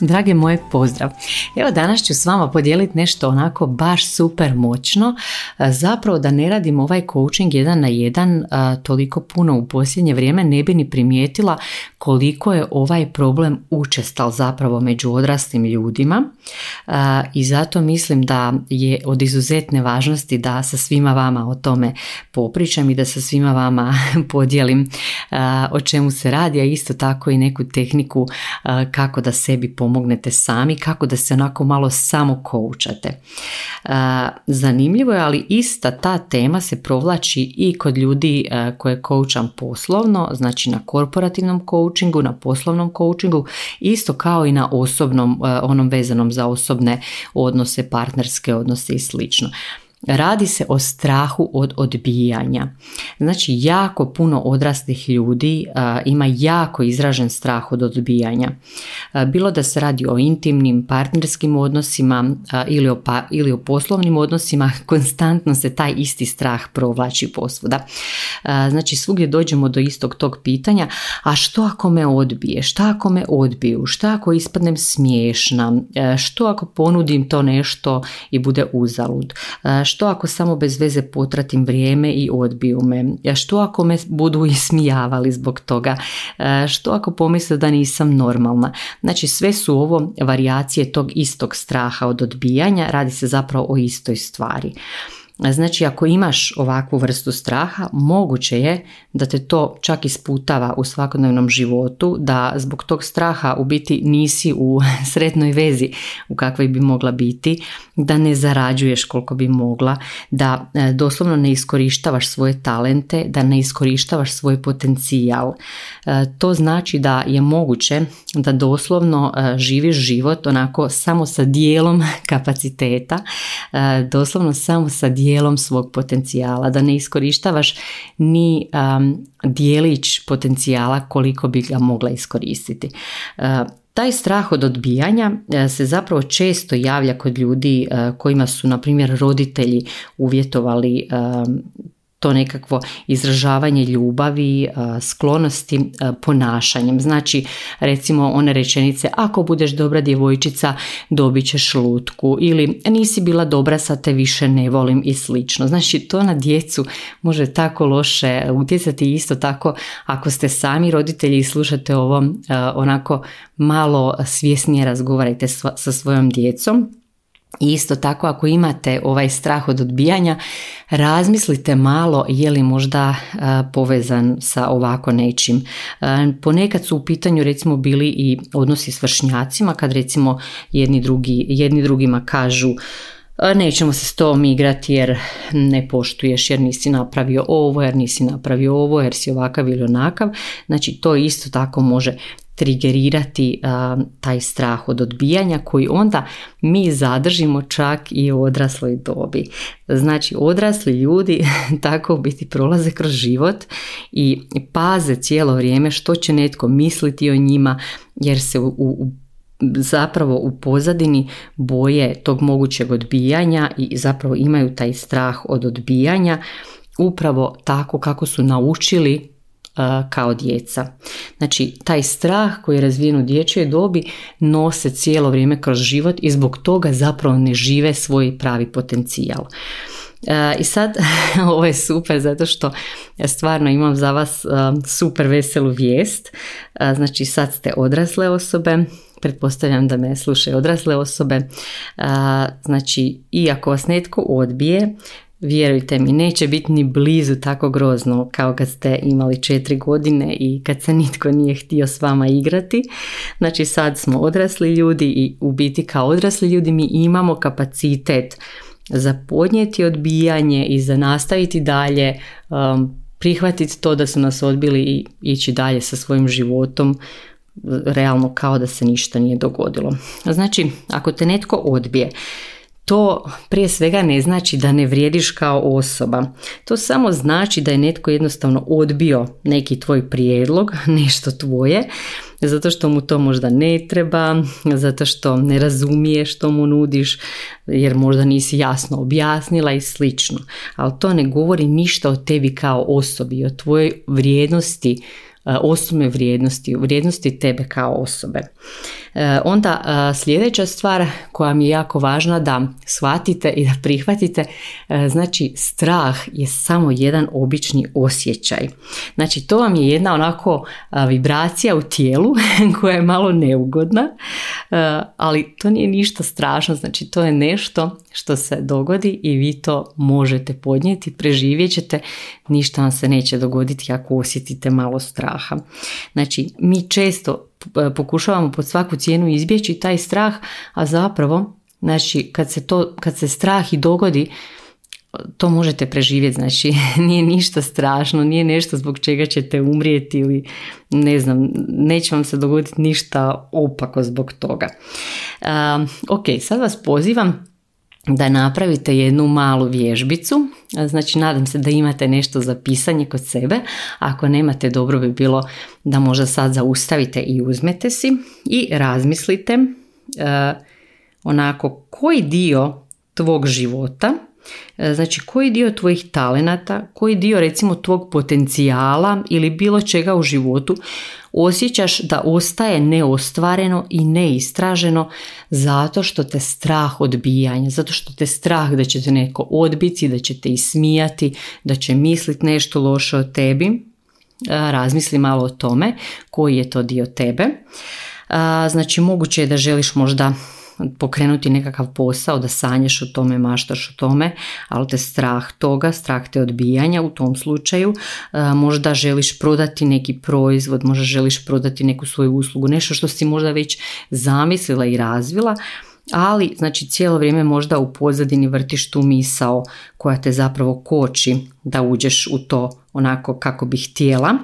Drage moje, pozdrav. Evo danas ću s vama podijeliti nešto onako baš super moćno. Zapravo da ne radim ovaj coaching jedan na jedan toliko puno u posljednje vrijeme ne bi ni primijetila koliko je ovaj problem učestal zapravo među odraslim ljudima i zato mislim da je od izuzetne važnosti da sa svima vama o tome popričam i da sa svima vama podijelim o čemu se radi, a isto tako i neku tehniku kako da sebi pomognete sami, kako da se onako malo samo koučate. Zanimljivo je, ali ista ta tema se provlači i kod ljudi koje koučam poslovno, znači na korporativnom coachingu, na poslovnom coachingu, isto kao i na osobnom, onom vezanom za osobne odnose, partnerske odnose i slično. Radi se o strahu od odbijanja. Znači, jako puno odraslih ljudi ima jako izražen strah od odbijanja. Bilo da se radi o intimnim, partnerskim odnosima ili, o pa, ili o poslovnim odnosima, konstantno se taj isti strah provlači posvuda. Znači, svugdje dođemo do istog tog pitanja, a što ako me odbije? Šta ako me odbiju? Šta ako ispadnem smiješna? Što ako ponudim to nešto i bude uzalud? Što ako samo bez veze potratim vrijeme i odbiju me? Što ako me budu ismijavali zbog toga? Što ako pomisle da nisam normalna? Znači sve su ovo varijacije tog istog straha od odbijanja, radi se zapravo o istoj stvari. Znači ako imaš ovakvu vrstu straha, moguće je da te to čak isputava u svakodnevnom životu, da zbog tog straha u biti nisi u sretnoj vezi u kakvoj bi mogla biti, da ne zarađuješ koliko bi mogla, da e, doslovno ne iskorištavaš svoje talente, da ne iskorištavaš svoj potencijal. E, to znači da je moguće da doslovno e, živiš život onako samo sa dijelom kapaciteta, doslovno samo sa dijelom dijelom svog potencijala, da ne iskorištavaš ni um, dijelić potencijala koliko bi ga mogla iskoristiti. Uh, taj strah od odbijanja uh, se zapravo često javlja kod ljudi uh, kojima su, na primjer, roditelji uvjetovali um, to nekakvo izražavanje ljubavi, sklonosti ponašanjem. Znači, recimo one rečenice, ako budeš dobra djevojčica, dobit ćeš lutku ili nisi bila dobra, sad te više ne volim i slično. Znači, to na djecu može tako loše utjecati isto tako ako ste sami roditelji i slušate ovo onako malo svjesnije razgovarajte sa svojom djecom i isto tako ako imate ovaj strah od odbijanja, razmislite malo je li možda povezan sa ovako nečim. ponekad su u pitanju recimo bili i odnosi s vršnjacima kad recimo jedni, drugi, jedni drugima kažu nećemo se s tom igrati jer ne poštuješ, jer nisi napravio ovo, jer nisi napravio ovo, jer si ovakav ili onakav. Znači to isto tako može trigerirati taj strah od odbijanja koji onda mi zadržimo čak i u odrasloj dobi. Znači odrasli ljudi tako biti prolaze kroz život i paze cijelo vrijeme što će netko misliti o njima jer se u, u zapravo u pozadini boje tog mogućeg odbijanja i zapravo imaju taj strah od odbijanja upravo tako kako su naučili kao djeca. Znači, taj strah koji je razvijen u dječjoj dobi nose cijelo vrijeme kroz život i zbog toga zapravo ne žive svoj pravi potencijal. I sad ovo je super zato što ja stvarno imam za vas super veselu vijest. Znači sad ste odrasle osobe, pretpostavljam da me slušaju odrasle osobe. Znači, iako vas netko odbije, Vjerujte mi, neće biti ni blizu tako grozno kao kad ste imali četiri godine i kad se nitko nije htio s vama igrati. Znači sad smo odrasli ljudi i u biti kao odrasli ljudi mi imamo kapacitet za podnijeti odbijanje i za nastaviti dalje, um, prihvatiti to da su nas odbili i ići dalje sa svojim životom realno kao da se ništa nije dogodilo. Znači, ako te netko odbije, to prije svega ne znači da ne vrijediš kao osoba. To samo znači da je netko jednostavno odbio neki tvoj prijedlog, nešto tvoje, zato što mu to možda ne treba, zato što ne razumije što mu nudiš, jer možda nisi jasno objasnila i slično. Ali to ne govori ništa o tebi kao osobi, o tvojoj vrijednosti osobne vrijednosti, vrijednosti tebe kao osobe. E, onda sljedeća stvar koja mi je jako važna da shvatite i da prihvatite, e, znači strah je samo jedan obični osjećaj. Znači to vam je jedna onako vibracija u tijelu koja je malo neugodna, e, ali to nije ništa strašno, znači to je nešto što se dogodi i vi to možete podnijeti, preživjet ćete, ništa vam se neće dogoditi ako osjetite malo straha. Znači mi često pokušavamo pod svaku cijenu izbjeći taj strah, a zapravo, znači, kad se, to, kad se strah i dogodi, to možete preživjeti, znači nije ništa strašno, nije nešto zbog čega ćete umrijeti ili ne znam, neće vam se dogoditi ništa opako zbog toga. ok, sad vas pozivam da napravite jednu malu vježbicu, znači nadam se da imate nešto za pisanje kod sebe, ako nemate dobro bi bilo da možda sad zaustavite i uzmete si i razmislite e, onako koji dio tvog života znači koji dio tvojih talenata, koji dio recimo tvog potencijala ili bilo čega u životu osjećaš da ostaje neostvareno i neistraženo zato što te strah odbijanja, zato što te strah da će te neko odbiti, da će te ismijati, da će misliti nešto loše o tebi. E, razmisli malo o tome koji je to dio tebe. E, znači moguće je da želiš možda pokrenuti nekakav posao, da sanjaš o tome, maštaš o tome, ali te strah toga, strah te odbijanja u tom slučaju, e, možda želiš prodati neki proizvod, možda želiš prodati neku svoju uslugu, nešto što si možda već zamislila i razvila, ali znači cijelo vrijeme možda u pozadini vrtiš tu misao koja te zapravo koči da uđeš u to onako kako bih htjela.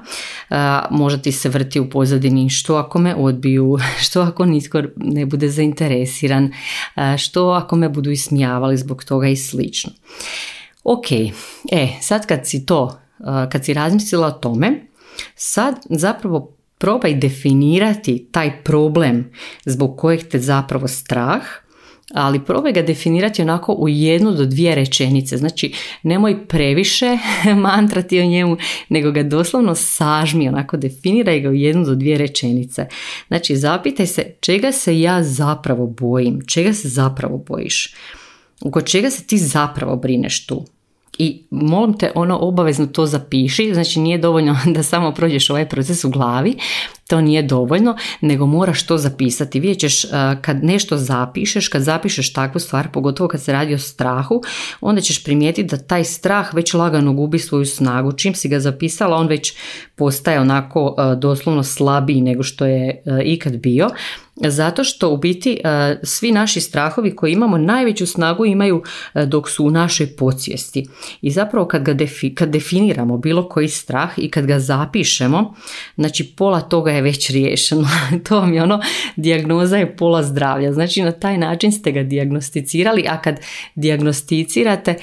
Možda ti se vrti u pozadini što ako me odbiju, što ako nitko ne bude zainteresiran, što ako me budu ismijavali zbog toga i slično. Ok, e, sad kad si to, kad si razmislila o tome, sad zapravo probaj definirati taj problem zbog kojeg te zapravo strah, ali probaj ga definirati onako u jednu do dvije rečenice. Znači, nemoj previše mantrati o njemu, nego ga doslovno sažmi, onako definiraj ga u jednu do dvije rečenice. Znači, zapitaj se čega se ja zapravo bojim, čega se zapravo bojiš. Oko čega se ti zapravo brineš tu? I molim te, ono obavezno to zapiši, znači nije dovoljno da samo prođeš ovaj proces u glavi, to nije dovoljno, nego moraš to zapisati. Vidjet ćeš kad nešto zapišeš, kad zapišeš takvu stvar, pogotovo kad se radi o strahu, onda ćeš primijetiti da taj strah već lagano gubi svoju snagu. Čim si ga zapisala, on već postaje onako doslovno slabiji nego što je ikad bio. Zato što u biti svi naši strahovi koji imamo najveću snagu imaju dok su u našoj podsvijesti. I zapravo kad ga kad definiramo bilo koji strah i kad ga zapišemo, znači pola toga je već riješeno. to vam je ono, dijagnoza je pola zdravlja. Znači na taj način ste ga dijagnosticirali, a kad dijagnosticirate,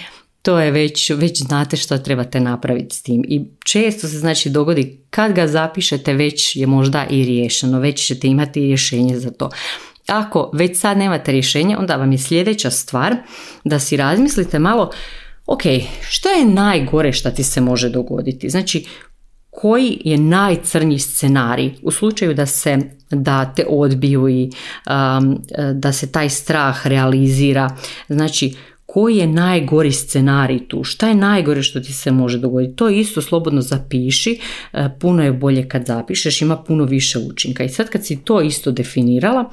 to je već, već znate što trebate napraviti s tim. I često se znači dogodi kad ga zapišete već je možda i riješeno, već ćete imati rješenje za to. Ako već sad nemate rješenje, onda vam je sljedeća stvar da si razmislite malo ok, što je najgore što ti se može dogoditi? Znači, koji je najcrnji scenarij u slučaju da se da te odbiju i um, da se taj strah realizira. Znači koji je najgori scenarij tu, šta je najgore što ti se može dogoditi, to isto slobodno zapiši, uh, puno je bolje kad zapišeš, ima puno više učinka. I sad kad si to isto definirala,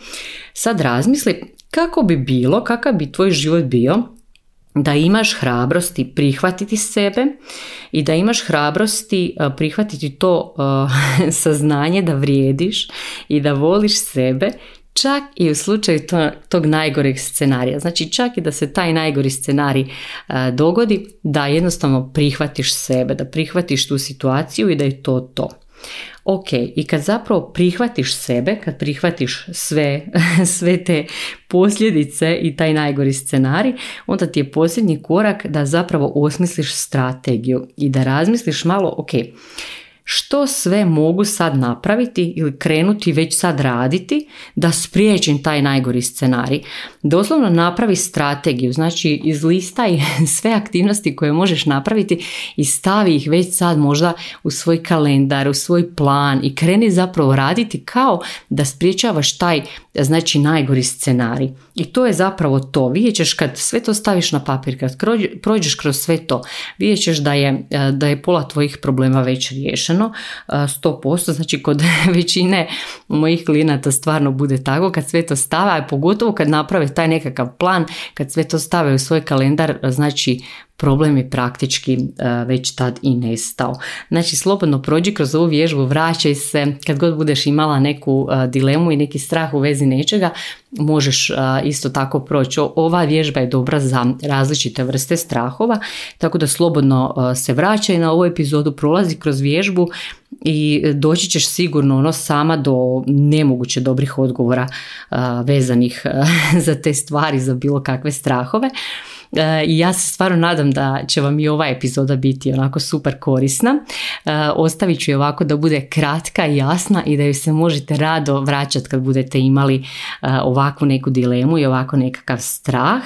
sad razmisli kako bi bilo, kakav bi tvoj život bio da imaš hrabrosti prihvatiti sebe i da imaš hrabrosti prihvatiti to saznanje da vrijediš i da voliš sebe čak i u slučaju tog najgoreg scenarija. Znači čak i da se taj najgori scenarij dogodi, da jednostavno prihvatiš sebe, da prihvatiš tu situaciju i da je to to. Ok, i kad zapravo prihvatiš sebe, kad prihvatiš sve, sve te posljedice i taj najgori scenarij, onda ti je posljednji korak da zapravo osmisliš strategiju i da razmisliš malo, ok, što sve mogu sad napraviti ili krenuti već sad raditi da spriječim taj najgori scenarij. Doslovno napravi strategiju, znači izlistaj sve aktivnosti koje možeš napraviti i stavi ih već sad možda u svoj kalendar, u svoj plan i kreni zapravo raditi kao da spriječavaš taj znači najgori scenarij. I to je zapravo to. Vidjet ćeš kad sve to staviš na papir, kad prođeš kroz sve to, vidjet ćeš da je, da je pola tvojih problema već riješeno, 100%, znači kod većine mojih klijenata stvarno bude tako, kad sve to stave, a pogotovo kad naprave taj nekakav plan, kad sve to stave u svoj kalendar, znači problem je praktički e, već tad i nestao. Znači slobodno prođi kroz ovu vježbu, vraćaj se, kad god budeš imala neku e, dilemu i neki strah u vezi nečega, možeš e, isto tako proći. Ova vježba je dobra za različite vrste strahova, tako da slobodno se vraćaj na ovu epizodu, prolazi kroz vježbu i doći ćeš sigurno ono sama do nemoguće dobrih odgovora vezanih za te stvari, za bilo kakve strahove. E, i ja se stvarno nadam da će vam i ova epizoda biti onako super korisna. E, ostavit ću je ovako da bude kratka i jasna i da ju se možete rado vraćati kad budete imali e, ovakvu neku dilemu i ovako nekakav strah.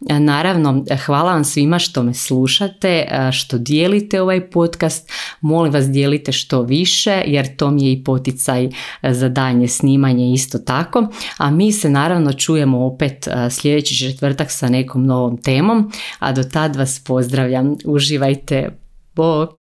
Naravno, hvala vam svima što me slušate, što dijelite ovaj podcast. Molim vas dijelite što više jer to mi je i poticaj za daljnje snimanje isto tako. A mi se naravno čujemo opet sljedeći četvrtak sa nekom novom temom. A do tad vas pozdravljam. Uživajte. Bog!